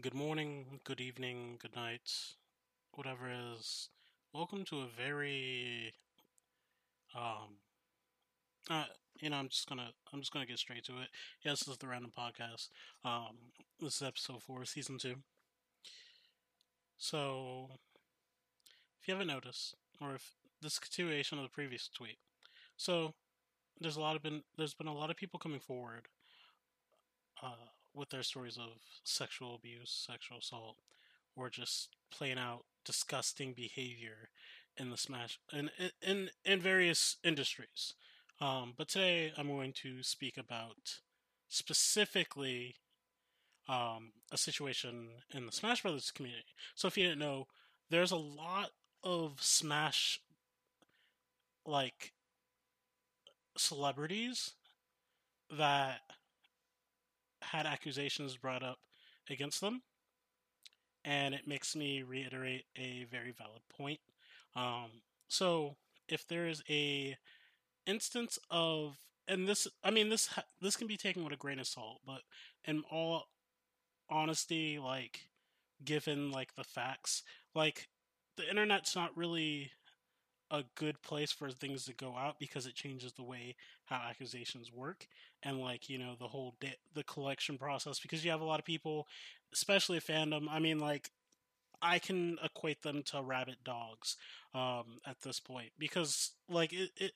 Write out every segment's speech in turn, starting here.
good morning, good evening, good night, whatever it is. Welcome to a very um uh you know, I'm just gonna I'm just gonna get straight to it. Yes, this is the random podcast. Um this is episode four, season two. So if you haven't noticed, or if this continuation of the previous tweet. So there's a lot of been there's been a lot of people coming forward uh with their stories of sexual abuse, sexual assault, or just plain out disgusting behavior in the smash in in in various industries. Um, but today I'm going to speak about specifically um, a situation in the Smash Brothers community. So if you didn't know, there's a lot of Smash like celebrities that had accusations brought up against them, and it makes me reiterate a very valid point. Um, so, if there is a instance of, and this, I mean, this this can be taken with a grain of salt, but in all honesty, like given like the facts, like the internet's not really a good place for things to go out because it changes the way how accusations work and like you know the whole de- the collection process because you have a lot of people especially fandom i mean like i can equate them to rabbit dogs um at this point because like it, it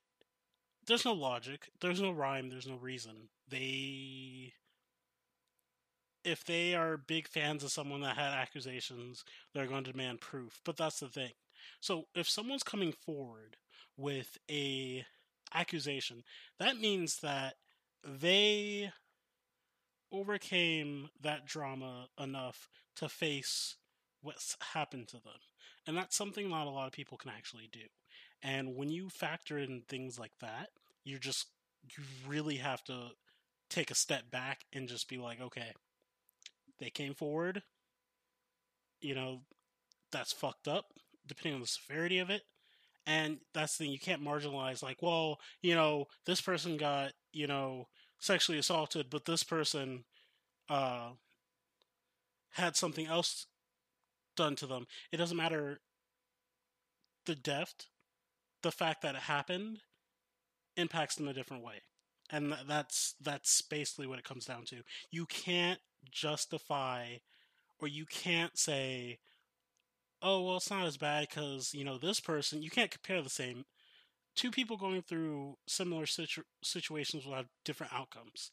there's no logic there's no rhyme there's no reason. They if they are big fans of someone that had accusations they're going to demand proof but that's the thing so if someone's coming forward with a accusation, that means that they overcame that drama enough to face what's happened to them. And that's something not a lot of people can actually do. And when you factor in things like that, you're just you really have to take a step back and just be like, okay, they came forward, you know, that's fucked up depending on the severity of it. And that's the thing, you can't marginalize, like, well, you know, this person got, you know, sexually assaulted, but this person uh, had something else done to them. It doesn't matter the depth, the fact that it happened impacts them a different way. And that's that's basically what it comes down to. You can't justify or you can't say oh well it's not as bad because you know this person you can't compare the same. Two people going through similar situ- situations will have different outcomes.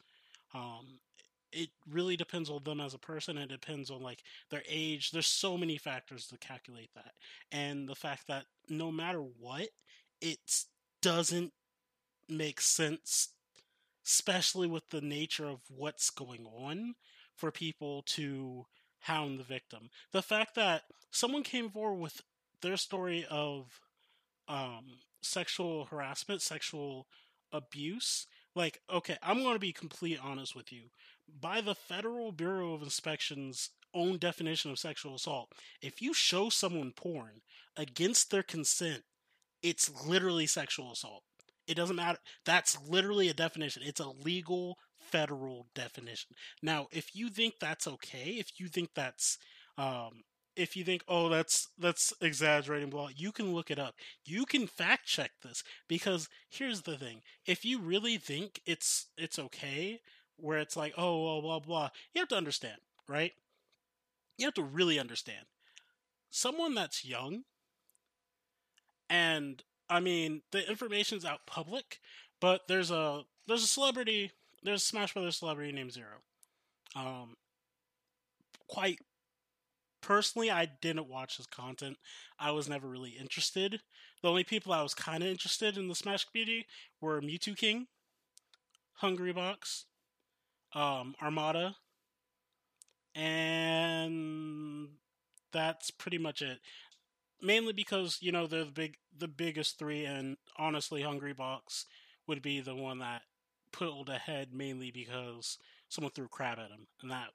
Um, it really depends on them as a person it depends on like their age. There's so many factors to calculate that. And the fact that no matter what it doesn't make sense especially with the nature of what's going on for people to hound the victim. The fact that someone came forward with their story of um, sexual harassment, sexual abuse. Like, okay, I'm going to be completely honest with you. By the Federal Bureau of Inspection's own definition of sexual assault, if you show someone porn against their consent, it's literally sexual assault. It doesn't matter. That's literally a definition. It's a legal federal definition. Now, if you think that's okay, if you think that's um, if you think, oh, that's that's exaggerating, well, you can look it up. You can fact check this because here's the thing: if you really think it's it's okay, where it's like, oh, blah blah blah, you have to understand, right? You have to really understand. Someone that's young, and I mean, the information's out public, but there's a there's a celebrity there's a Smash Brothers celebrity named Zero. Um, quite personally, I didn't watch his content. I was never really interested. The only people I was kind of interested in the Smash community were Mewtwo King, Hungrybox, um, Armada, and that's pretty much it. Mainly because you know they're the big, the biggest three, and honestly, Hungrybox would be the one that pulled ahead mainly because someone threw crab at him, and that,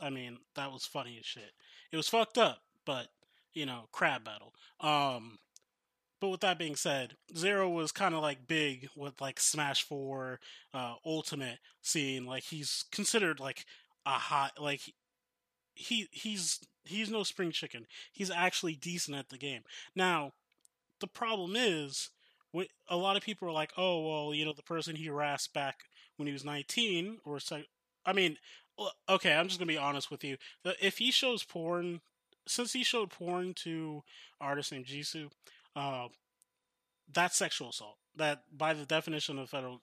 I mean, that was funny as shit. It was fucked up, but you know, crab battle. Um, but with that being said, Zero was kind of like big with like Smash Four, uh, Ultimate scene. Like he's considered like a hot, like he he's he's no spring chicken. He's actually decent at the game. Now, the problem is a lot of people are like, "Oh, well, you know, the person he harassed back when he was 19 or so I mean, okay, I'm just going to be honest with you. If he shows porn since he showed porn to artist named Jisoo, uh, that's sexual assault. That by the definition of federal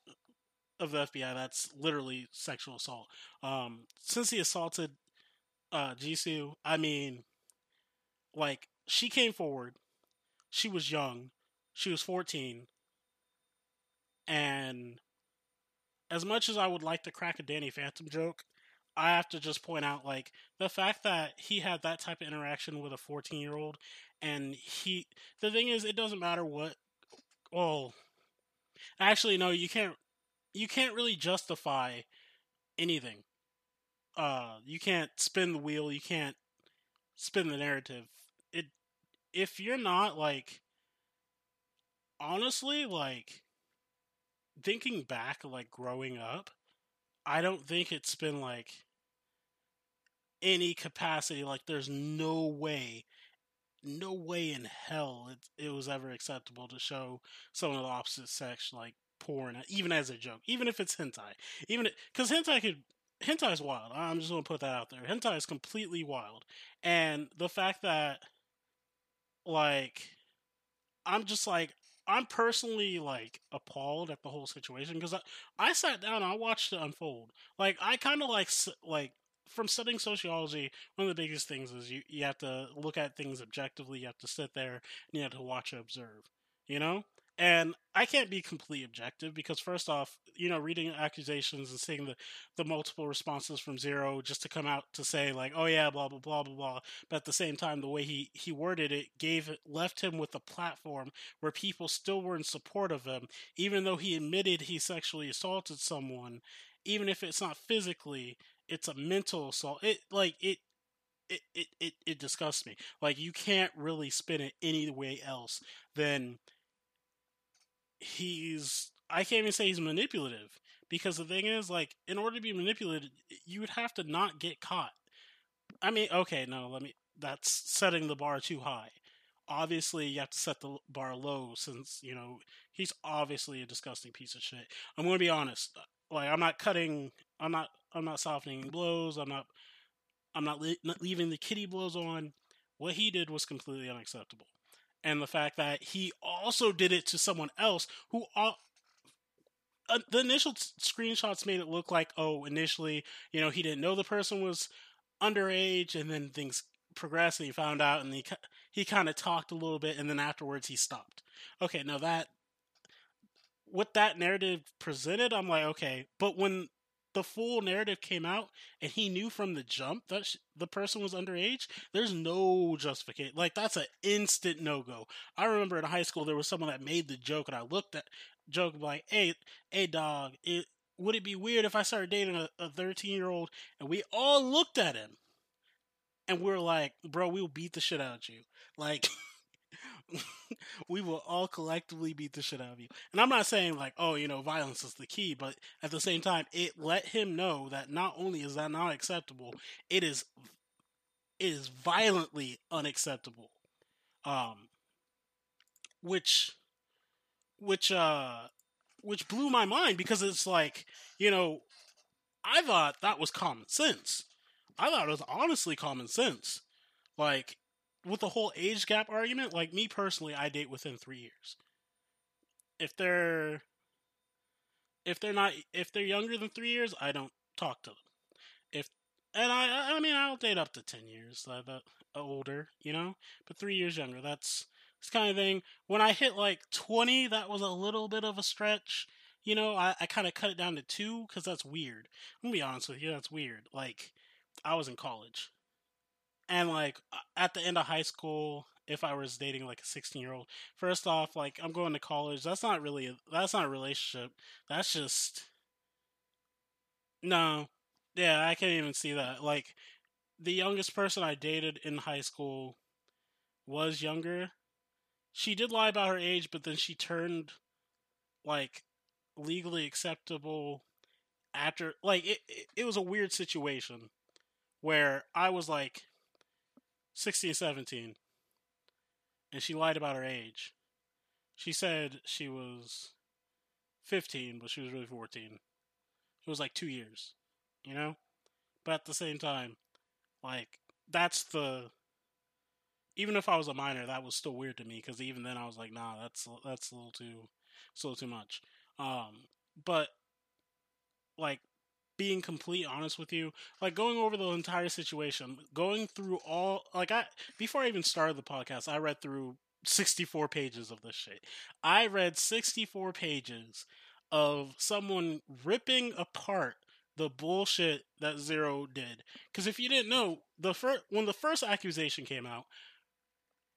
of the FBI, that's literally sexual assault. Um, since he assaulted uh, Jisoo, I mean, like she came forward. She was young. She was 14. And as much as I would like to crack a Danny Phantom joke, I have to just point out like the fact that he had that type of interaction with a 14 year old, and he. The thing is, it doesn't matter what. Well, actually, no, you can't. You can't really justify anything. Uh, you can't spin the wheel. You can't spin the narrative. It if you're not like honestly like thinking back like growing up I don't think it's been like any capacity. Like, there's no way, no way in hell it, it was ever acceptable to show someone of the opposite sex like porn, even as a joke, even if it's hentai, even because hentai could hentai is wild. I'm just gonna put that out there. Hentai is completely wild, and the fact that like I'm just like I'm personally like appalled at the whole situation because I, I sat down and I watched it unfold. Like I kind of like like from studying sociology, one of the biggest things is you you have to look at things objectively. You have to sit there and you have to watch and observe. You know, and I can't be completely objective because first off, you know, reading accusations and seeing the, the multiple responses from Zero just to come out to say like, oh yeah, blah blah blah blah blah. But at the same time, the way he he worded it gave left him with a platform where people still were in support of him, even though he admitted he sexually assaulted someone. Even if it's not physically, it's a mental assault. It like it it, it, it, it disgusts me. Like you can't really spin it any way else than he's I can't even say he's manipulative because the thing is like in order to be manipulated you would have to not get caught. I mean, okay, no, let me that's setting the bar too high. Obviously, you have to set the bar low since, you know, he's obviously a disgusting piece of shit. I'm going to be honest. Uh, like I'm not cutting I'm not I'm not softening blows. I'm not I'm not, le- not leaving the kitty blows on. What he did was completely unacceptable and the fact that he also did it to someone else who uh, uh, the initial t- screenshots made it look like oh initially you know he didn't know the person was underage and then things progressed and he found out and he he kind of talked a little bit and then afterwards he stopped. Okay now that what that narrative presented i'm like okay but when the full narrative came out and he knew from the jump that sh- the person was underage, there's no justification. Like that's an instant no go. I remember in high school there was someone that made the joke and I looked at joke like, "Hey, hey, dog, it would it be weird if I started dating a 13 year old?" And we all looked at him and we are like, "Bro, we will beat the shit out of you." Like. we will all collectively beat the shit out of you. And I'm not saying like, oh, you know, violence is the key, but at the same time, it let him know that not only is that not acceptable, it is it is violently unacceptable. Um which which uh which blew my mind because it's like, you know, I thought that was common sense. I thought it was honestly common sense. Like with the whole age gap argument, like me personally, I date within three years. If they're if they're not if they're younger than three years, I don't talk to them. If and I I mean I'll date up to ten years, uh, uh, older, you know, but three years younger. That's this kind of thing. When I hit like twenty, that was a little bit of a stretch. You know, I, I kind of cut it down to two because that's weird. I'm gonna be honest with you, that's weird. Like, I was in college and like at the end of high school if i was dating like a 16 year old first off like i'm going to college that's not really a, that's not a relationship that's just no. Yeah i can't even see that. Like the youngest person i dated in high school was younger. She did lie about her age but then she turned like legally acceptable after like it, it, it was a weird situation where I was like 16, 17, and she lied about her age. She said she was 15, but she was really 14. It was like two years, you know? But at the same time, like, that's the. Even if I was a minor, that was still weird to me because even then I was like, nah, that's that's a little too, it's a little too much. Um, but like being complete honest with you, like going over the entire situation, going through all like I before I even started the podcast, I read through 64 pages of this shit. I read 64 pages of someone ripping apart the bullshit that Zero did. Because if you didn't know, the first when the first accusation came out,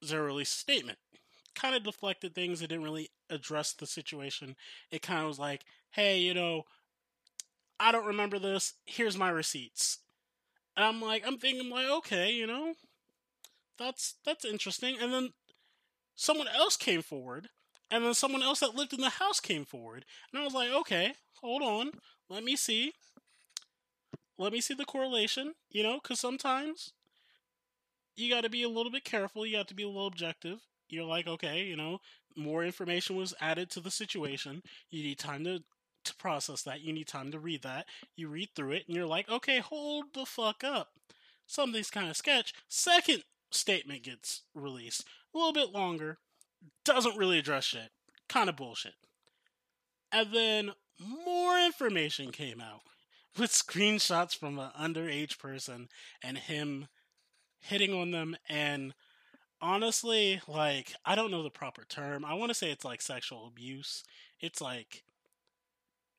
Zero released statement. Kind of deflected things. It didn't really address the situation. It kind of was like, "Hey, you know, I don't remember this. Here's my receipts." And I'm like, I'm thinking like, okay, you know, that's that's interesting. And then someone else came forward, and then someone else that lived in the house came forward, and I was like, okay, hold on, let me see, let me see the correlation, you know, because sometimes you got to be a little bit careful, you got to be a little objective. You're like, okay, you know, more information was added to the situation. You need time to to process that. You need time to read that. You read through it, and you're like, okay, hold the fuck up. Something's kind of sketch. Second statement gets released a little bit longer, doesn't really address shit, kind of bullshit. And then more information came out with screenshots from an underage person and him hitting on them and honestly like i don't know the proper term i want to say it's like sexual abuse it's like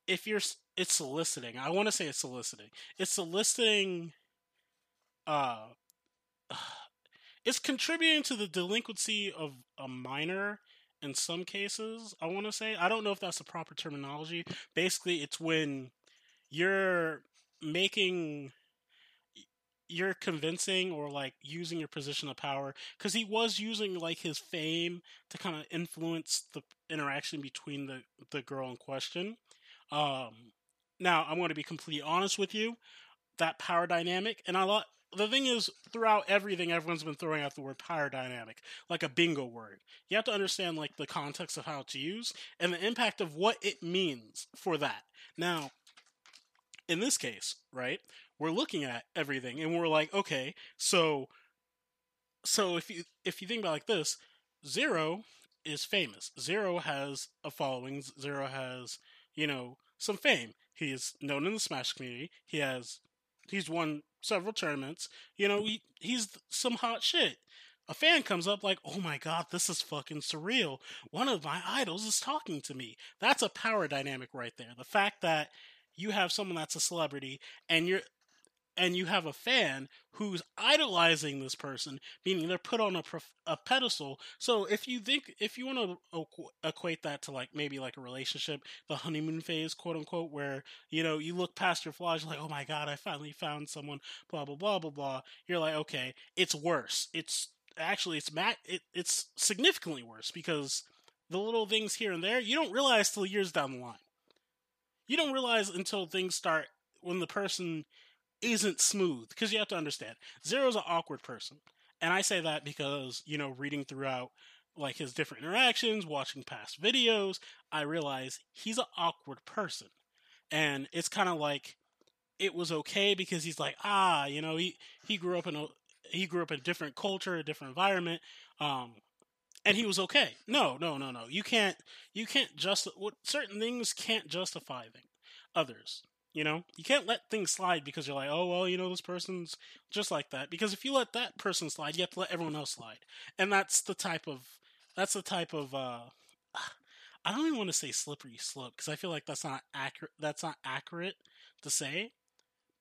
if you're it's soliciting i want to say it's soliciting it's soliciting uh it's contributing to the delinquency of a minor in some cases. I want to say I don't know if that's the proper terminology. Basically, it's when you're making you're convincing or like using your position of power because he was using like his fame to kind of influence the interaction between the the girl in question um now i'm going to be completely honest with you that power dynamic and i lot the thing is, throughout everything, everyone's been throwing out the word power dynamic like a bingo word. You have to understand like the context of how it's used and the impact of what it means for that. Now, in this case, right, we're looking at everything and we're like, okay, so so if you if you think about like this, Zero is famous. Zero has a following. Zero has, you know, some fame. He is known in the Smash community. He has he's won several tournaments. You know, he, he's some hot shit. A fan comes up like, "Oh my god, this is fucking surreal. One of my idols is talking to me." That's a power dynamic right there. The fact that you have someone that's a celebrity and you're and you have a fan who's idolizing this person, meaning they're put on a, a pedestal. So if you think, if you want to equate that to like maybe like a relationship, the honeymoon phase, quote unquote, where you know you look past your flaws, you're like, oh my god, I finally found someone, blah blah blah blah blah. You're like, okay, it's worse. It's actually it's mat, it, it's significantly worse because the little things here and there you don't realize till years down the line. You don't realize until things start when the person isn't smooth because you have to understand Zero's an awkward person, and I say that because you know reading throughout like his different interactions, watching past videos, I realize he's an awkward person, and it's kind of like it was okay because he's like ah you know he he grew up in a he grew up in a different culture, a different environment, um, and he was okay. No, no, no, no. You can't you can't just certain things can't justify things others. You know, you can't let things slide because you're like, oh well, you know, this person's just like that. Because if you let that person slide, you have to let everyone else slide, and that's the type of that's the type of uh, I don't even want to say slippery slope because I feel like that's not accurate. That's not accurate to say,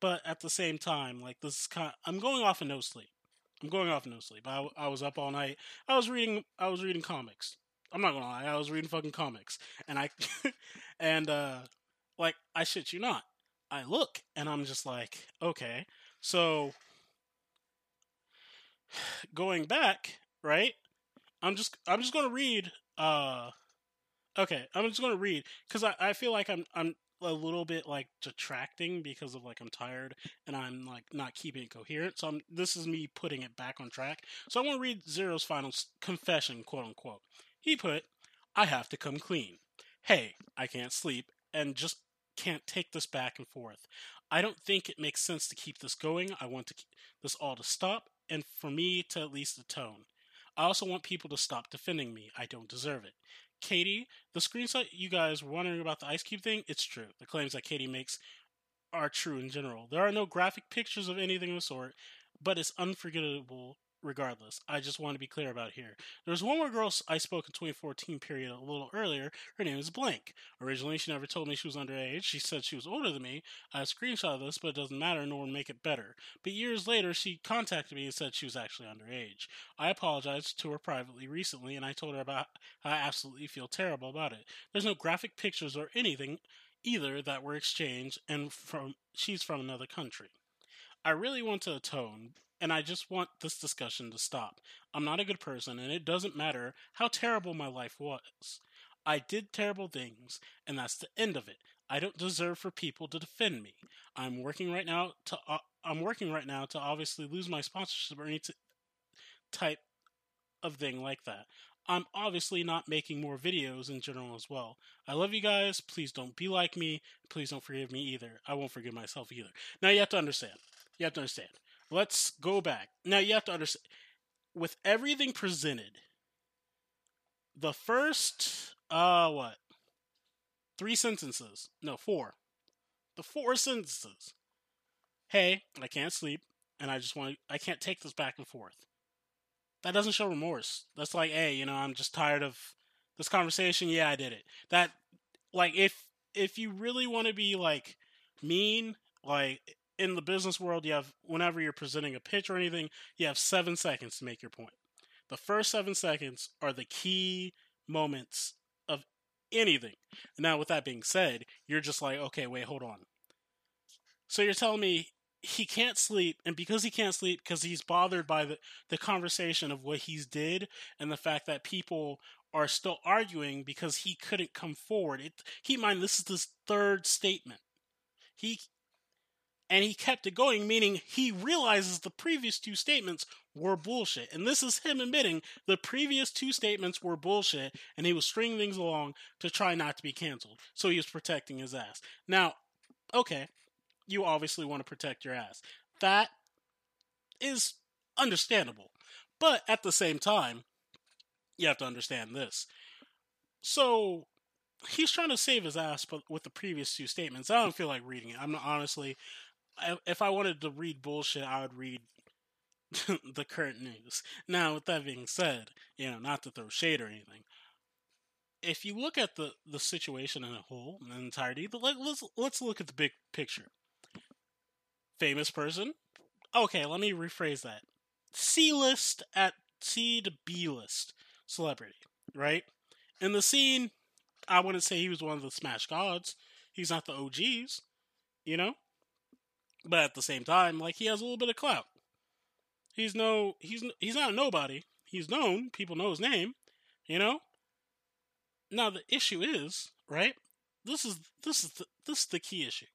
but at the same time, like this is kind. Of, I'm going off of no sleep. I'm going off of no sleep. I, I was up all night. I was reading. I was reading comics. I'm not gonna lie. I was reading fucking comics, and I and uh like I shit you not. I look and I'm just like, okay, so going back, right? I'm just I'm just gonna read. uh Okay, I'm just gonna read because I, I feel like I'm I'm a little bit like detracting because of like I'm tired and I'm like not keeping it coherent. So I'm, this is me putting it back on track. So I want to read Zero's final confession, quote unquote. He put, "I have to come clean. Hey, I can't sleep and just can't take this back and forth. I don't think it makes sense to keep this going. I want to this all to stop and for me to at least atone. I also want people to stop defending me. I don't deserve it. Katie, the screenshot you guys were wondering about the Ice Cube thing, it's true. The claims that Katie makes are true in general. There are no graphic pictures of anything of the sort, but it's unforgettable regardless. I just want to be clear about here. There was one more girl I spoke in 2014 period a little earlier. Her name is Blank. Originally, she never told me she was underage. She said she was older than me. I screenshot of this, but it doesn't matter nor make it better. But years later, she contacted me and said she was actually underage. I apologized to her privately recently, and I told her about I absolutely feel terrible about it. There's no graphic pictures or anything either that were exchanged, and from she's from another country. I really want to atone, and I just want this discussion to stop. I'm not a good person, and it doesn't matter how terrible my life was. I did terrible things, and that's the end of it. I don't deserve for people to defend me. I'm working right now to uh, I'm working right now to obviously lose my sponsorship or any t- type of thing like that. I'm obviously not making more videos in general as well. I love you guys. Please don't be like me. Please don't forgive me either. I won't forgive myself either. Now you have to understand. You have to understand let's go back. Now you have to understand with everything presented, the first uh what? Three sentences. No, four. The four sentences. Hey, I can't sleep and I just want I can't take this back and forth. That doesn't show remorse. That's like, hey, you know, I'm just tired of this conversation. Yeah, I did it. That like if if you really want to be like mean, like in the business world, you have whenever you're presenting a pitch or anything, you have seven seconds to make your point. The first seven seconds are the key moments of anything. Now, with that being said, you're just like, okay, wait, hold on. So you're telling me he can't sleep, and because he can't sleep, because he's bothered by the, the conversation of what he's did and the fact that people are still arguing because he couldn't come forward. It, keep in mind, this is his third statement. He and he kept it going, meaning he realizes the previous two statements were bullshit. And this is him admitting the previous two statements were bullshit, and he was stringing things along to try not to be canceled. So he was protecting his ass. Now, okay, you obviously want to protect your ass. That is understandable. But at the same time, you have to understand this. So he's trying to save his ass but with the previous two statements. I don't feel like reading it. I'm not, honestly if I wanted to read bullshit, I would read the current news. Now, with that being said, you know, not to throw shade or anything, if you look at the the situation in a whole, in entirety, let, let's let's look at the big picture. Famous person. Okay, let me rephrase that. C list at C to B list celebrity, right? In the scene, I wouldn't say he was one of the Smash Gods. He's not the OGs, you know. But at the same time, like he has a little bit of clout. He's no he's he's not a nobody. He's known. People know his name. You know. Now the issue is right. This is this is the, this is the key issue.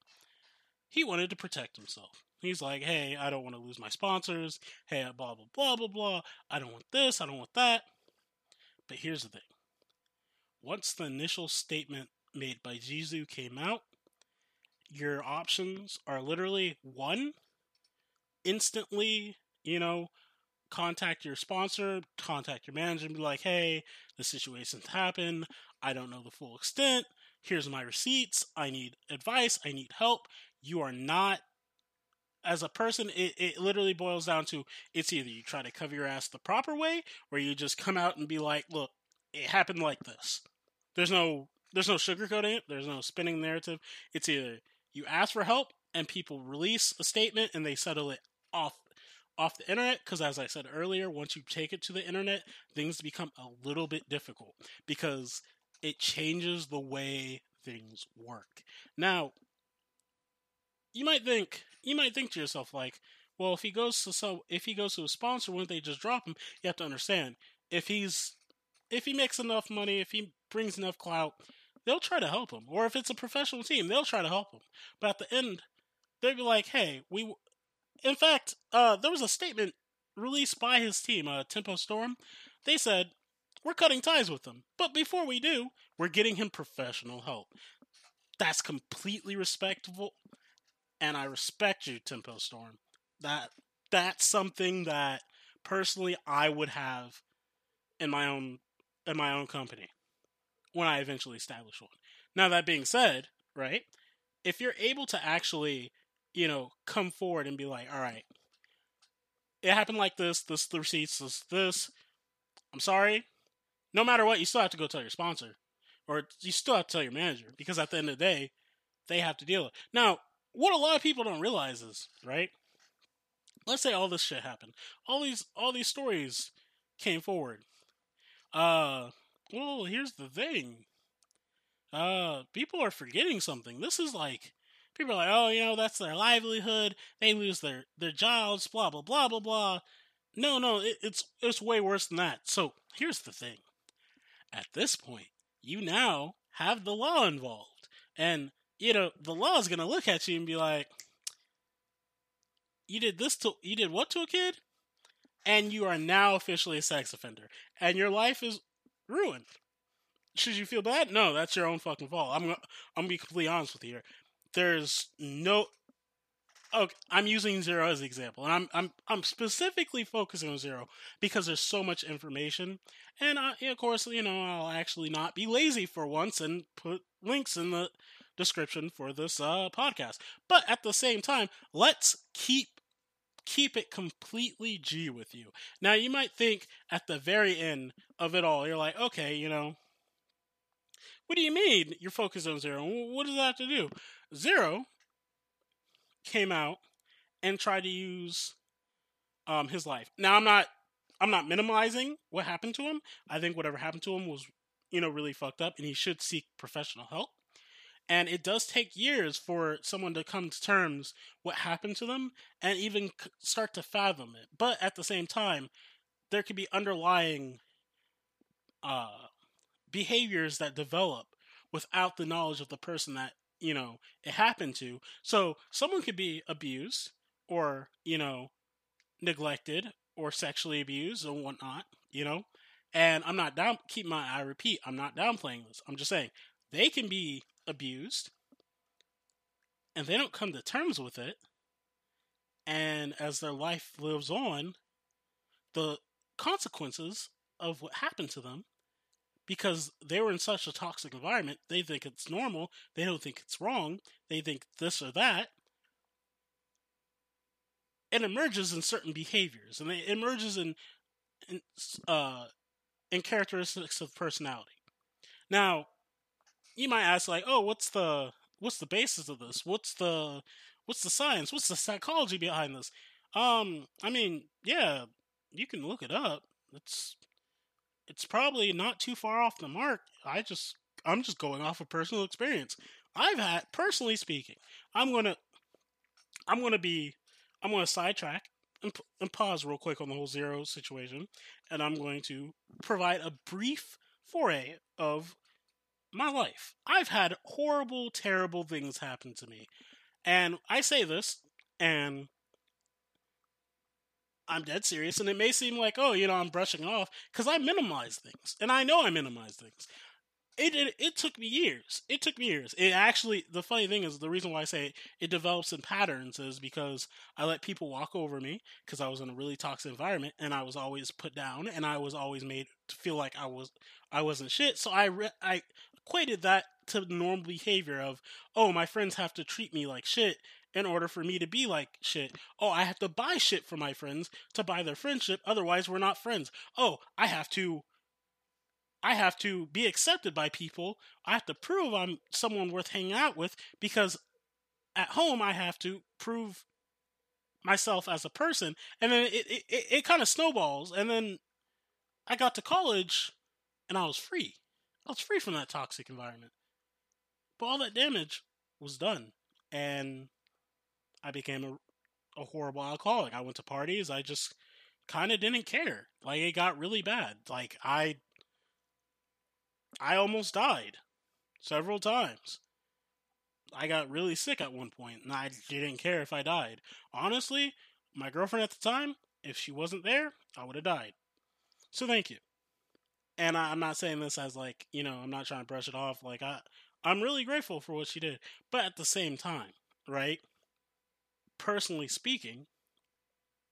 He wanted to protect himself. He's like, hey, I don't want to lose my sponsors. Hey, blah blah blah blah blah. I don't want this. I don't want that. But here's the thing. Once the initial statement made by Jisoo came out, your options are literally one, instantly, you know, contact your sponsor, contact your manager, and be like, hey, the situation's happened. I don't know the full extent. Here's my receipts. I need advice. I need help. You are not, as a person, it, it literally boils down to it's either you try to cover your ass the proper way or you just come out and be like, look, it happened like this. There's no there's no sugarcoating it. There's no spinning narrative. It's either you ask for help and people release a statement and they settle it off off the internet. Because as i said earlier once you take it to the internet things become a little bit difficult because it changes the way things work. Now you might think you might think to yourself like well if he goes to so if he goes to a sponsor wouldn't they just drop him? You have to understand if he's if he makes enough money if he brings enough clout they'll try to help him. Or if it's a professional team, they'll try to help him. But at the end, they'd be like, "Hey, we." In fact, uh, there was a statement released by his team, uh, Tempo Storm. They said, "We're cutting ties with him, but before we do, we're getting him professional help." That's completely respectable, and I respect you, Tempo Storm. That that's something that personally I would have in my own in my own company when I eventually establish one. Now that being said, right? If you're able to actually, you know, come forward and be like, all right, it happened like this, this the receipts, this this. I'm sorry. No matter what, you still have to go tell your sponsor. Or you still have to tell your manager because at the end of the day, they have to deal with it. Now, what a lot of people don't realize is, right? Let's say all this shit happened. All these all these stories came forward. Uh well, here's the thing. Uh people are forgetting something. This is like people are like, "Oh, you know, that's their livelihood. They lose their their jobs, blah blah blah blah blah." No, no, it, it's it's way worse than that. So, here's the thing. At this point, you now have the law involved. And, you know, the law is to look at you and be like, you did this to, you did what to a kid? And you are now officially a sex offender. And your life is ruined. Should you feel bad? No, that's your own fucking fault. I'm gonna, I'm gonna be completely honest with you here. There's no okay, I'm using zero as an example, and I'm I'm I'm specifically focusing on zero because there's so much information, and I, of course, you know, I'll actually not be lazy for once and put links in the description for this uh, podcast. But at the same time, let's keep keep it completely G with you. Now, you might think at the very end of it all, you're like, okay, you know, what do you mean you're focused on zero? What does that have to do? Zero came out and tried to use um, his life. Now, I'm not I'm not minimizing what happened to him. I think whatever happened to him was, you know, really fucked up, and he should seek professional help. And it does take years for someone to come to terms what happened to them and even start to fathom it. But at the same time, there could be underlying uh, behaviors that develop without the knowledge of the person that you know it happened to. So someone could be abused or you know neglected or sexually abused or whatnot. You know, and I'm not down. Keep my. I repeat, I'm not downplaying this. I'm just saying they can be abused and they don't come to terms with it. And as their life lives on, the consequences of what happened to them, because they were in such a toxic environment, they think it's normal, they don't think it's wrong, they think this or that. It emerges in certain behaviors, and it emerges in, in uh, in characteristics of personality. Now, you might ask like, "Oh, what's the what's the basis of this? What's the what's the science? What's the psychology behind this?" Um, I mean, yeah, you can look it up. It's it's probably not too far off the mark. I just I'm just going off of personal experience. I've had personally speaking. I'm going to I'm going to be I'm going to sidetrack and, and pause real quick on the whole zero situation and I'm going to provide a brief foray of my life. I've had horrible, terrible things happen to me. And I say this, and I'm dead serious. And it may seem like, oh, you know, I'm brushing off because I minimize things. And I know I minimize things. It, it, it took me years. It took me years. It actually the funny thing is the reason why I say it, it develops in patterns is because I let people walk over me because I was in a really toxic environment and I was always put down and I was always made to feel like I was I wasn't shit. So I re- I equated that to normal behavior of, oh, my friends have to treat me like shit in order for me to be like shit. Oh, I have to buy shit for my friends to buy their friendship, otherwise we're not friends. Oh, I have to I have to be accepted by people. I have to prove I'm someone worth hanging out with because at home I have to prove myself as a person and then it it, it, it kind of snowballs and then I got to college and I was free. I was free from that toxic environment. But all that damage was done. And I became a, a horrible alcoholic. I went to parties. I just kind of didn't care. Like, it got really bad. Like, I. I almost died. several times. I got really sick at one point, and I didn't care if I died. Honestly, my girlfriend at the time, if she wasn't there, I would have died. So thank you. And I, am not saying this as like, you know, I'm not trying to brush it off. Like I, I'm really grateful for what she did, but at the same time, right? Personally speaking,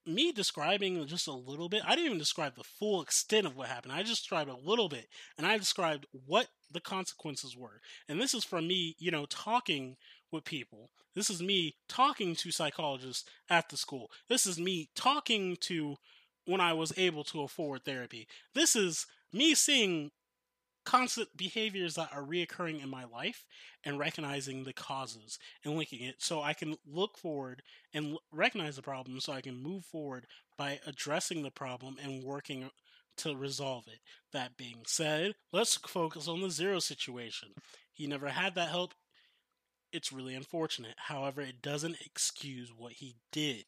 me describing just a little bit, I didn't even describe the full extent of what happened. I just described a little bit, and I described what the consequences were. And this is from me, you know, talking with people. This is me talking to psychologists at the school. This is me talking to when I was able to afford therapy. This is me seeing constant behaviors that are reoccurring in my life and recognizing the causes and linking it so I can look forward and recognize the problem so I can move forward by addressing the problem and working to resolve it. That being said, let's focus on the zero situation. He never had that help. It's really unfortunate. However, it doesn't excuse what he did.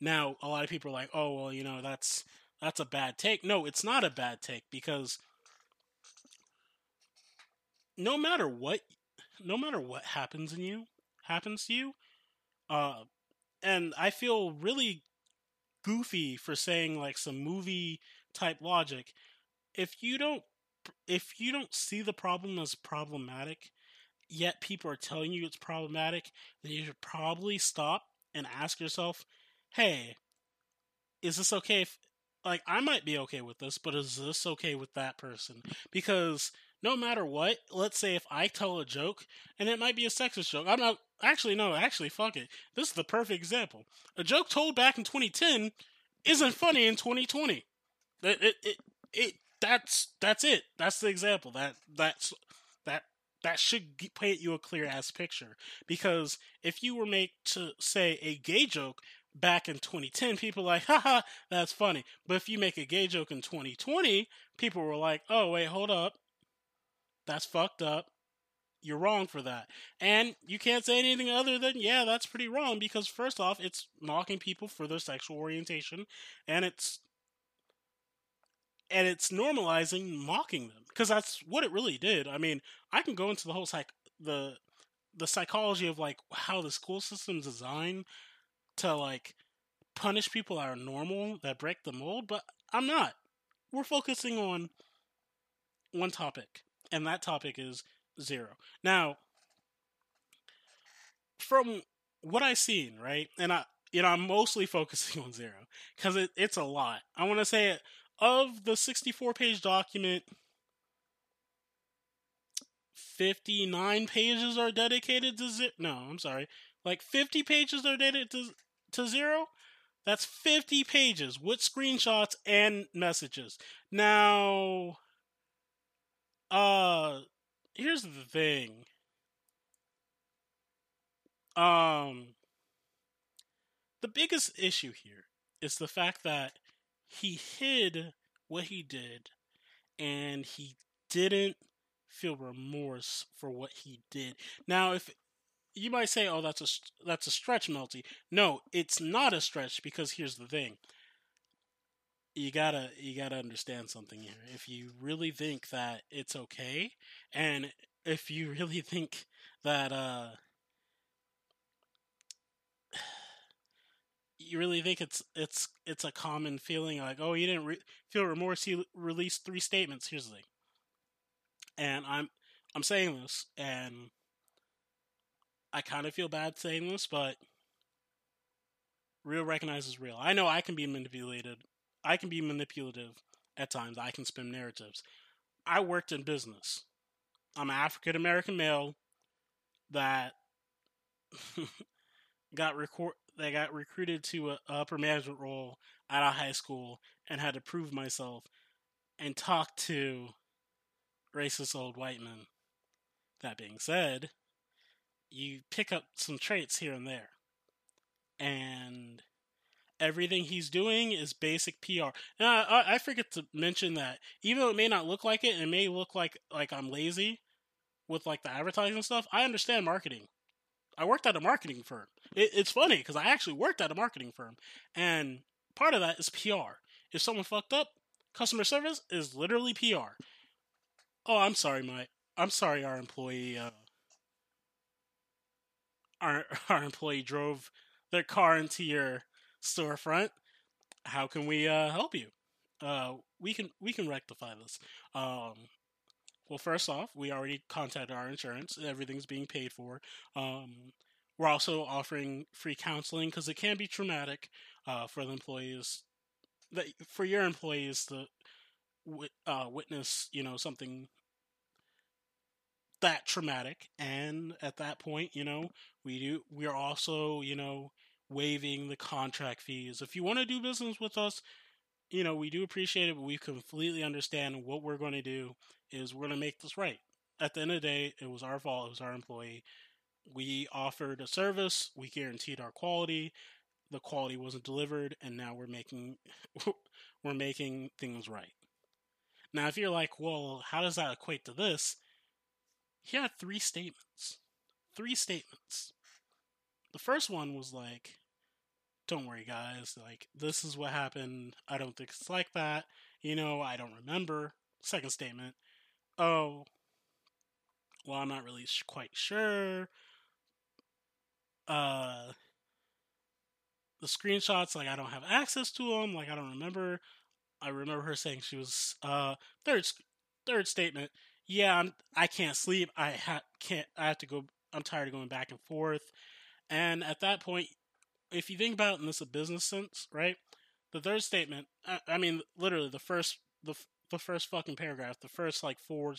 Now, a lot of people are like, "Oh, well, you know, that's that's a bad take." No, it's not a bad take because no matter what no matter what happens in you happens to you uh and i feel really goofy for saying like some movie type logic if you don't if you don't see the problem as problematic yet people are telling you it's problematic then you should probably stop and ask yourself hey is this okay if like i might be okay with this but is this okay with that person because no matter what, let's say if I tell a joke and it might be a sexist joke, I'm not actually no, actually fuck it. This is the perfect example. A joke told back in 2010 isn't funny in 2020. It it it, it that's that's it. That's the example. That that's that that should paint you a clear ass picture because if you were made to say a gay joke back in 2010, people were like, haha, that's funny. But if you make a gay joke in 2020, people were like, oh, wait, hold up. That's fucked up. You're wrong for that. And you can't say anything other than, yeah, that's pretty wrong because, first off, it's mocking people for their sexual orientation and it's. And it's normalizing mocking them because that's what it really did. I mean, I can go into the whole psych the the psychology of like how the school system's designed to like punish people that are normal that break the mold, but I'm not. We're focusing on one topic and that topic is zero. Now, from what I've seen, right, and I, you know, I'm mostly focusing on zero because it, it's a lot. I want to say it, of the 64 page document, 59 pages are dedicated to zero. No, I'm sorry. Like 50 pages are dedicated to, to zero. That's 50 pages with screenshots and messages. Now, uh, here's the thing. Um, the biggest issue here is the fact that he hid what he did and he didn't feel remorse for what he did. Now, if you might say, "Oh, that's a that's a stretch, Melty," no, it's not a stretch because here's the thing: you gotta you gotta understand something here. If you really think that it's okay, and if you really think that uh, you really think it's it's it's a common feeling, like oh you didn't re- feel remorse, you released three statements. Here's the thing, and I'm I'm saying this, and I kind of feel bad saying this, but real recognizes real. I know I can be manipulated I can be manipulative at times. I can spin narratives. I worked in business. I'm an African American male that got record that got recruited to a upper management role at a high school and had to prove myself and talk to racist old white men. That being said, you pick up some traits here and there. And everything he's doing is basic PR. Now, I, I forget to mention that even though it may not look like it, it may look like like I'm lazy with like the advertising stuff. I understand marketing. I worked at a marketing firm. It, it's funny because I actually worked at a marketing firm, and part of that is PR. If someone fucked up, customer service is literally PR. Oh, I'm sorry, my I'm sorry, our employee, uh, our our employee drove their car into your storefront. How can we uh, help you? Uh, we can we can rectify this. Um, well, first off, we already contacted our insurance. Everything's being paid for. Um, we're also offering free counseling because it can be traumatic uh, for the employees that for your employees to uh, witness, you know, something that traumatic. And at that point, you know, we do we are also, you know, waiving the contract fees. If you want to do business with us, you know, we do appreciate it, but we completely understand what we're going to do is we're going to make this right. At the end of the day, it was our fault. It was our employee. We offered a service. We guaranteed our quality. The quality wasn't delivered, and now we're making we're making things right. Now, if you're like, well, how does that equate to this? He had three statements. Three statements. The first one was like, don't worry, guys. Like, this is what happened. I don't think it's like that. You know, I don't remember. Second statement. Oh, well, I'm not really sh- quite sure. Uh, the screenshots, like, I don't have access to them. Like, I don't remember. I remember her saying she was, uh, third, third statement. Yeah, I'm, I can't sleep. I ha- can't, I have to go, I'm tired of going back and forth. And at that point, if you think about it in this a business sense, right? The third statement, I, I mean, literally the first the the first fucking paragraph, the first like four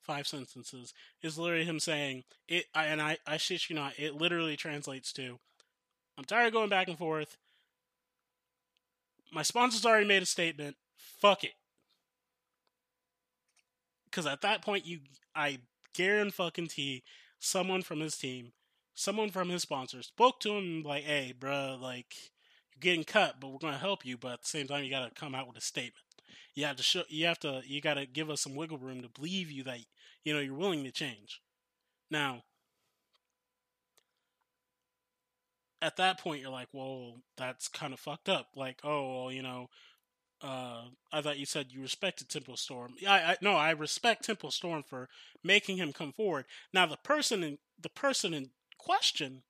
five sentences is literally him saying it, and I I shit you not, it literally translates to, I'm tired of going back and forth. My sponsor's already made a statement. Fuck it. Because at that point, you, I guarantee someone from his team someone from his sponsor spoke to him like, "Hey, bro, like you're getting cut, but we're going to help you, but at the same time, you got to come out with a statement. You have to show, you have to, you got to give us some wiggle room to believe you that you know you're willing to change." Now, at that point, you're like, "Well, that's kind of fucked up." Like, oh, well, you know. Uh, I thought you said you respected Temple Storm. I, I no, I respect Temple Storm for making him come forward. Now, the person in the person in question,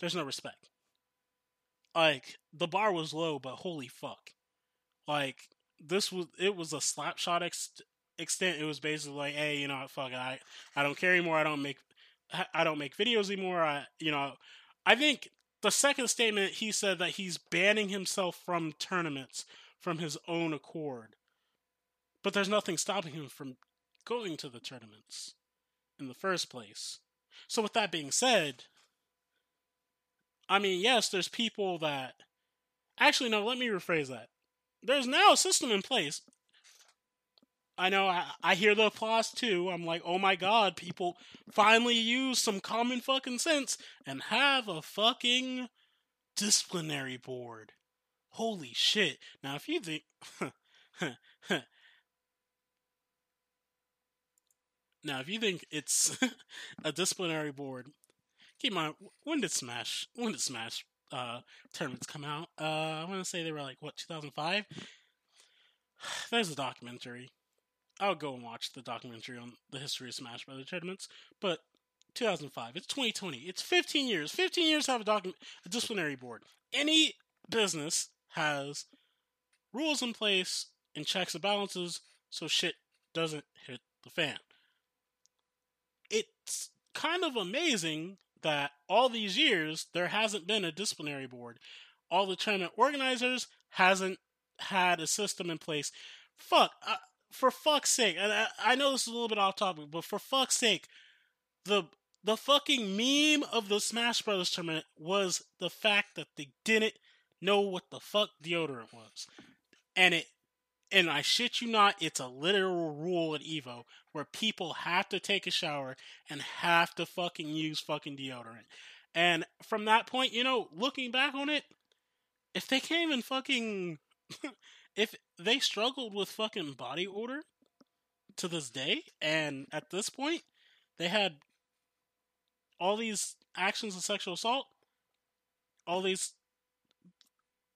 there's no respect. Like the bar was low, but holy fuck, like this was it was a slapshot ex- extent. It was basically like, hey, you know, fuck, I I don't care anymore. I don't make I don't make videos anymore. I you know, I think the second statement he said that he's banning himself from tournaments from his own accord. But there's nothing stopping him from going to the tournaments in the first place. So, with that being said, I mean, yes, there's people that. Actually, no, let me rephrase that. There's now a system in place. I know I, I hear the applause too. I'm like, oh my god, people finally use some common fucking sense and have a fucking disciplinary board. Holy shit. Now, if you think. Now, if you think it's a disciplinary board, keep in mind when did Smash when did Smash uh, tournaments come out? Uh, I want to say they were like what 2005. There's a documentary. I'll go and watch the documentary on the history of Smash Brothers tournaments. But 2005. It's 2020. It's 15 years. 15 years to have a, docu- a disciplinary board. Any business has rules in place and checks and balances so shit doesn't hit the fan it's kind of amazing that all these years there hasn't been a disciplinary board. All the tournament organizers hasn't had a system in place. Fuck, uh, for fuck's sake, and I, I know this is a little bit off topic, but for fuck's sake, the the fucking meme of the Smash Brothers tournament was the fact that they didn't know what the fuck deodorant was, and it and I shit you not, it's a literal rule at Evo where people have to take a shower and have to fucking use fucking deodorant. And from that point, you know, looking back on it, if they can't even fucking. if they struggled with fucking body odor to this day, and at this point, they had all these actions of sexual assault, all these.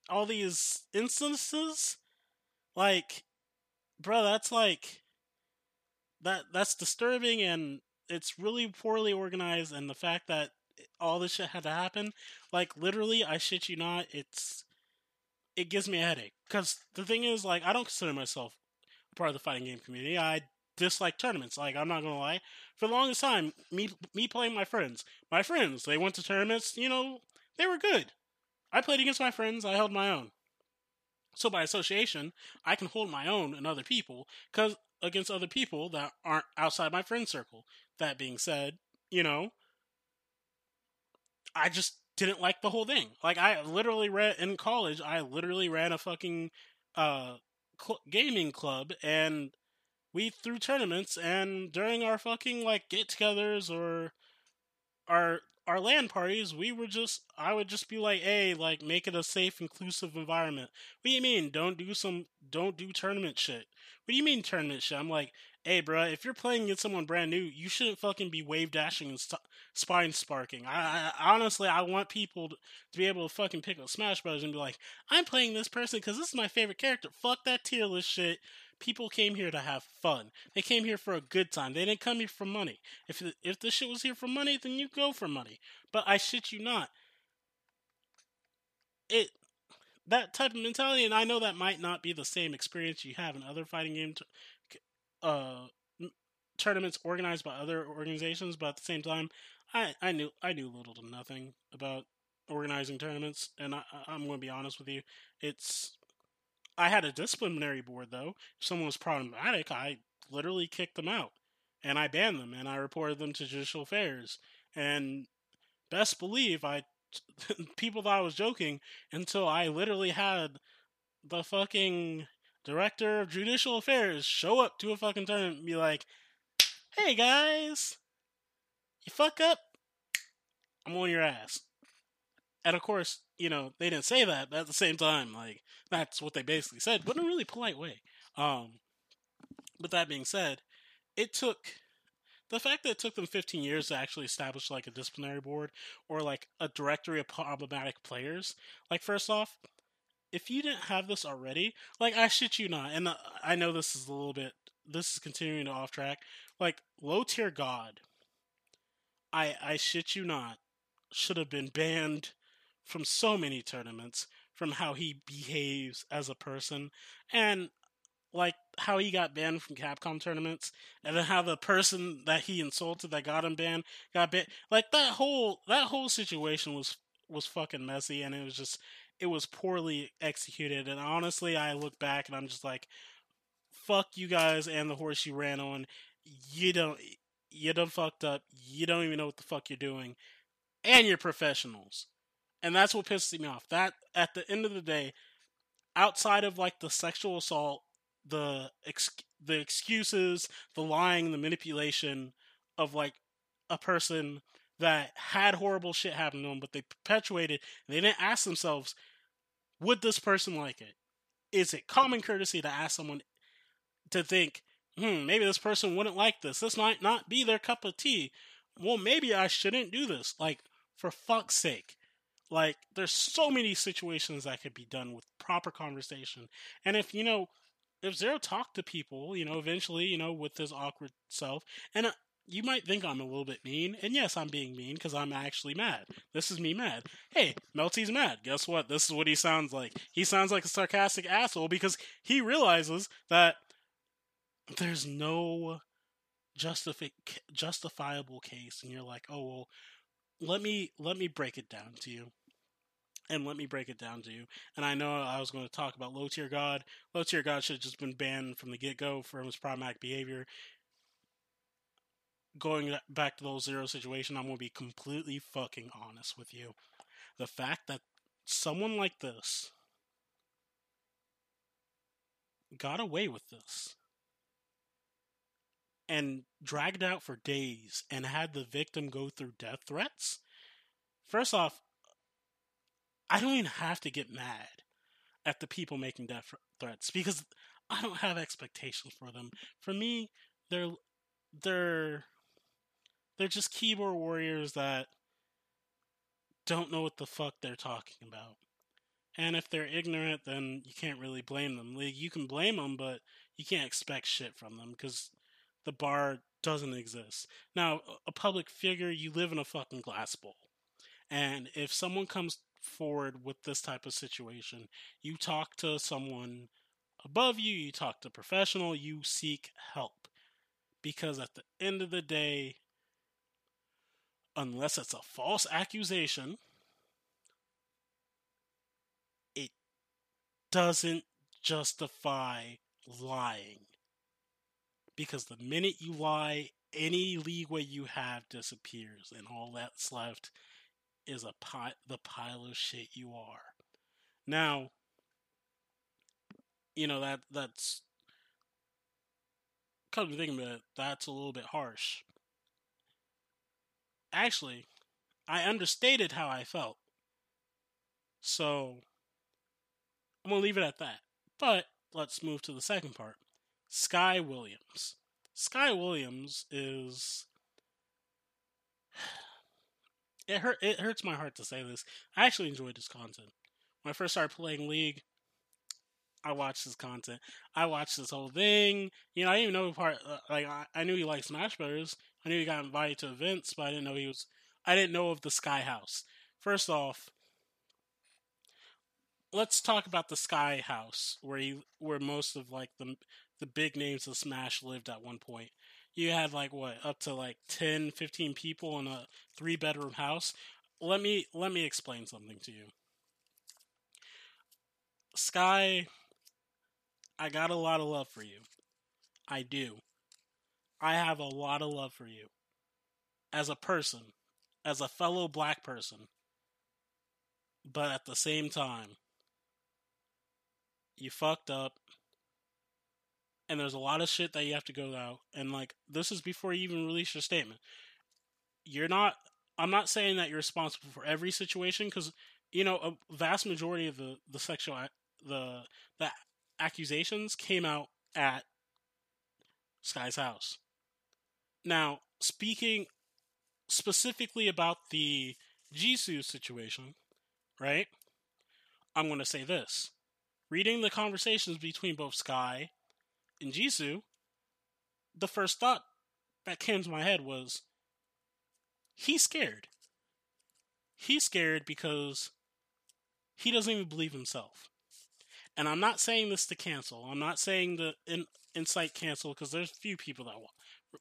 all these instances like, bro, that's like that that's disturbing and it's really poorly organized and the fact that all this shit had to happen like literally i shit you not it's it gives me a headache. Because the thing is like i don't consider myself part of the fighting game community. I dislike tournaments like i'm not gonna lie. For the longest time me me playing my friends my friends they went to tournaments you know they were good. I played against my friends i held my own so by association i can hold my own and other people because against other people that aren't outside my friend circle. That being said, you know, I just didn't like the whole thing. Like I literally ran in college, I literally ran a fucking uh cl- gaming club and we threw tournaments and during our fucking like get-togethers or our our LAN parties, we were just I would just be like, "Hey, like make it a safe, inclusive environment." What do you mean? Don't do some don't do tournament shit. What do you mean tournament shit? I'm like, "Hey, bro, if you're playing against someone brand new, you shouldn't fucking be wave dashing and st- shine spiking." I, I, honestly, I want people to, to, be able to fucking pick up Smash Brothers and be like, "I'm playing this person because this is my favorite character." Fuck that tier list shit people came here to have fun. They came here for a good time. They didn't come here for money. If if this shit was here for money, then you go for money. But I shit you not. It that type of mentality, and I know that might not be the same experience you have in other fighting game t- uh, tournaments organized by other organizations, but at the same time, I, I knew I knew little to nothing about organizing tournaments, and I, I'm going to be honest with you, it's I had a disciplinary board though. If someone was problematic, I literally kicked them out and I banned them and I reported them to judicial affairs. And best believe I people thought I was joking until I literally had the fucking director of judicial affairs show up to a fucking tournament and be like, "Hey guys, you fuck up, I'm on your ass." And of course, you know, they didn't say that, but at the same time, like that's what they basically said, but in a really polite way. Um, but that being said, it took the fact that it took them 15 years to actually establish like a disciplinary board or like a directory of problematic players. Like, first off, if you didn't have this already, like I shit you not, and uh, I know this is a little bit, this is continuing to off track. Like low tier god, I I shit you not, should have been banned from so many tournaments from how he behaves as a person and like how he got banned from Capcom tournaments and then how the person that he insulted that got him banned got banned. Like that whole that whole situation was was fucking messy and it was just it was poorly executed and honestly I look back and I'm just like fuck you guys and the horse you ran on. You don't you done fucked up. You don't even know what the fuck you're doing. And you're professionals and that's what pisses me off. That at the end of the day, outside of like the sexual assault, the ex- the excuses, the lying, the manipulation of like a person that had horrible shit happen to them, but they perpetuated. They didn't ask themselves, would this person like it? Is it common courtesy to ask someone to think, hmm, maybe this person wouldn't like this. This might not be their cup of tea. Well, maybe I shouldn't do this. Like, for fuck's sake. Like, there's so many situations that could be done with proper conversation. And if, you know, if Zero talked to people, you know, eventually, you know, with his awkward self, and uh, you might think I'm a little bit mean, and yes, I'm being mean because I'm actually mad. This is me mad. Hey, Melty's mad. Guess what? This is what he sounds like. He sounds like a sarcastic asshole because he realizes that there's no justifi- justifiable case, and you're like, oh well, let me let me break it down to you and let me break it down to you. And I know I was going to talk about low tier God. Low tier God should have just been banned from the get go for his problematic behavior. Going back to the zero situation, I'm going to be completely fucking honest with you. The fact that someone like this got away with this and dragged out for days and had the victim go through death threats. First off, I don't even have to get mad at the people making death threats because I don't have expectations for them. For me, they're they're they're just keyboard warriors that don't know what the fuck they're talking about. And if they're ignorant, then you can't really blame them. Like, you can blame them, but you can't expect shit from them because the bar doesn't exist. Now, a public figure, you live in a fucking glass bowl. And if someone comes forward with this type of situation, you talk to someone above you, you talk to professional, you seek help. Because at the end of the day, unless it's a false accusation, it doesn't justify lying. Because the minute you lie, any leeway you have disappears, and all that's left is a pot the pile of shit you are. Now, you know that that's come to think of it, that's a little bit harsh. Actually, I understated how I felt. So I'm gonna leave it at that. But let's move to the second part. Sky Williams. Sky Williams is it hurt it hurts my heart to say this. I actually enjoyed his content. When I first started playing League, I watched his content. I watched this whole thing. You know, I didn't even know part. Uh, like, I, I, knew he liked Smash Brothers. I knew he got invited to events, but I didn't know he was. I didn't know of the Sky House. First off, let's talk about the Sky House, where he, where most of like the the big names of Smash lived at one point. You had like what up to like 10, 15 people in a three bedroom house. Let me let me explain something to you. Sky I got a lot of love for you. I do. I have a lot of love for you. As a person, as a fellow black person. But at the same time, you fucked up. And there's a lot of shit that you have to go out. And like, this is before you even release your statement. You're not, I'm not saying that you're responsible for every situation because, you know, a vast majority of the, the sexual, the, the accusations came out at Sky's house. Now, speaking specifically about the Jisoo situation, right? I'm going to say this. Reading the conversations between both Sky and Jisoo, the first thought that came to my head was he's scared. He's scared because he doesn't even believe himself. And I'm not saying this to cancel. I'm not saying the in, incite cancel because there's few people that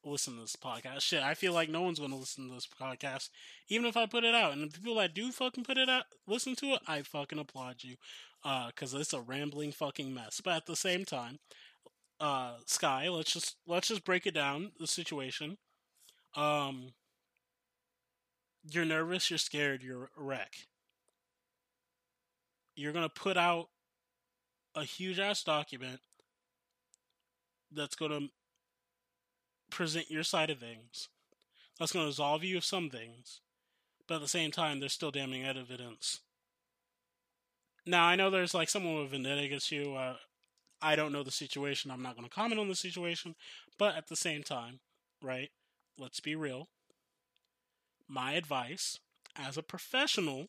listen to this podcast. Shit, I feel like no one's going to listen to this podcast, even if I put it out. And the people that do fucking put it out, listen to it, I fucking applaud you, because uh, it's a rambling fucking mess. But at the same time, uh, Sky, let's just let's just break it down the situation. Um, you're nervous, you're scared, you're a wreck. You're gonna put out a huge ass document that's to present your side of things. That's to absolve you of some things, but at the same time, there's still damning evidence. Now, I know there's like someone with a vendetta against you. Uh, I don't know the situation. I'm not going to comment on the situation, but at the same time, right? Let's be real. My advice as a professional,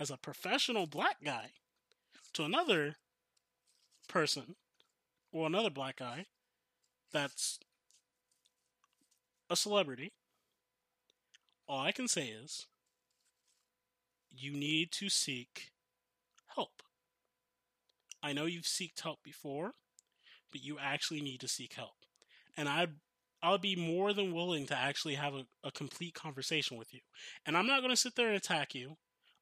as a professional black guy, to another person or another black guy that's a celebrity, all I can say is you need to seek help. I know you've sought help before, but you actually need to seek help. And I I would be more than willing to actually have a, a complete conversation with you. And I'm not going to sit there and attack you.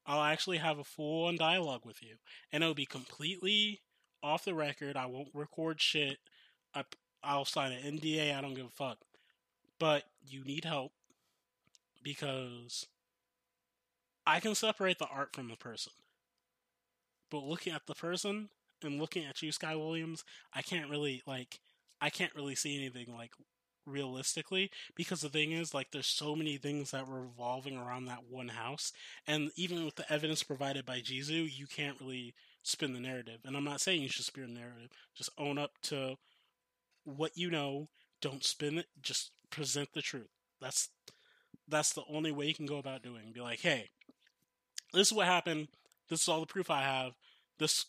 I'll actually have a full on dialogue with you. And it'll be completely off the record. I won't record shit. I, I'll sign an NDA. I don't give a fuck. But you need help because I can separate the art from the person. But looking at the person and looking at you, Sky Williams, I can't really like I can't really see anything like realistically because the thing is like there's so many things that were revolving around that one house and even with the evidence provided by Jisoo you can't really spin the narrative. And I'm not saying you should spin the narrative. Just own up to what you know. Don't spin it. Just present the truth. That's that's the only way you can go about doing. Be like, hey, this is what happened. This is all the proof I have. This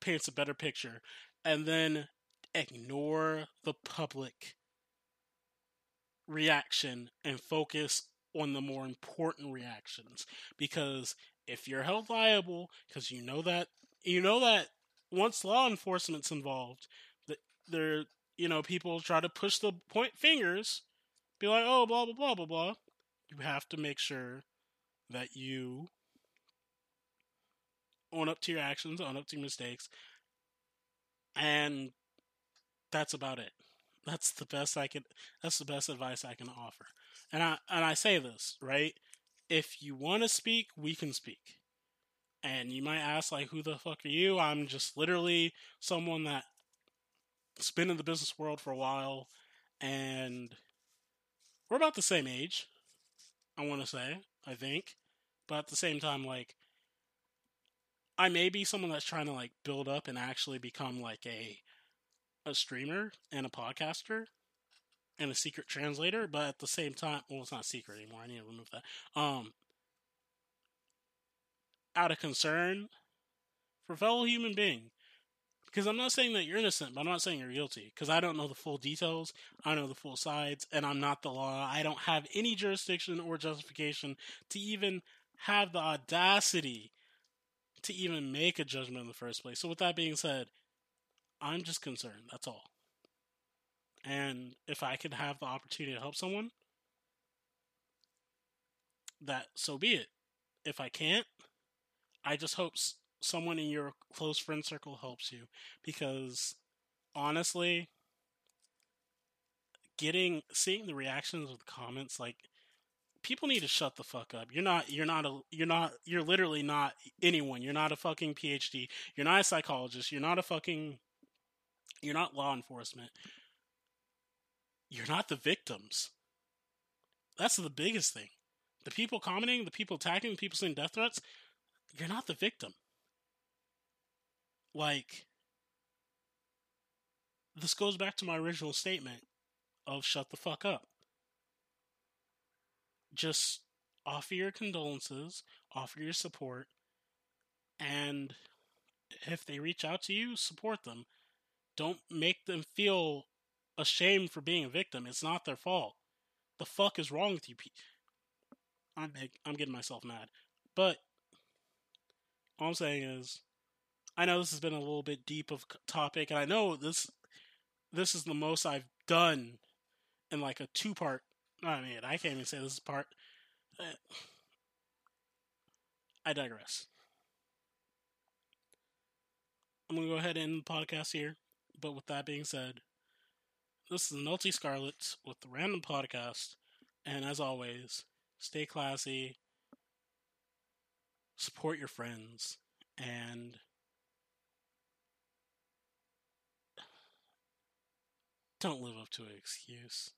paints a better picture. And then ignore the public reaction and focus on the more important reactions because if you're held liable because you know that you know that once law enforcement's involved that there you know people try to push the point fingers be like oh blah blah blah blah blah you have to make sure that you own up to your actions own up to your mistakes and that's about it that's the best i can that's the best advice i can offer and I and I say this right. If you want to speak, we can speak. And you might ask, like, who the fuck are you? I'm just literally someone that's been in the business world for a while, and we're about the same age. I want to say, I think, but at the same time, like, I may be someone that's trying to like build up and actually become like a a streamer and a podcaster and a secret translator, but at the same time, well, it's not secret anymore. I need to remove that. Um, out of concern for fellow human being, because I'm not saying that you're innocent, but I'm not saying you're guilty, because I don't know the full details, I know the full sides, and I'm not the law. I don't have any jurisdiction or justification to even have the audacity to even make a judgment in the first place. So, with that being said, I'm just concerned. That's all. And if I could have the opportunity to help someone, that so be it. If I can't, I just hope someone in your close friend circle helps you because honestly, getting seeing the reactions of the comments like people need to shut the fuck up. You're not you're not a you're not you're literally not anyone. You're not a fucking PhD. You're not a psychologist. You're not a fucking you're not law enforcement you're not the victims. That's the biggest thing. The people commenting, the people attacking, the people sending death threats, you're not the victim. Like, this goes back to my original statement of shut the fuck up. Just offer your condolences, offer your support, and if they reach out to you, support them. Don't make them feel ashamed for being a victim. It's not their fault. The fuck is wrong with you? I'm I'm getting myself mad, but all I'm saying is, I know this has been a little bit deep of topic, and I know this this is the most I've done in like a two part. I mean, I can't even say this is part. Eh, I digress. I'm gonna go ahead and end the podcast here. But with that being said, this is Melty Scarlet with the Random Podcast, and as always, stay classy, support your friends, and don't live up to an excuse.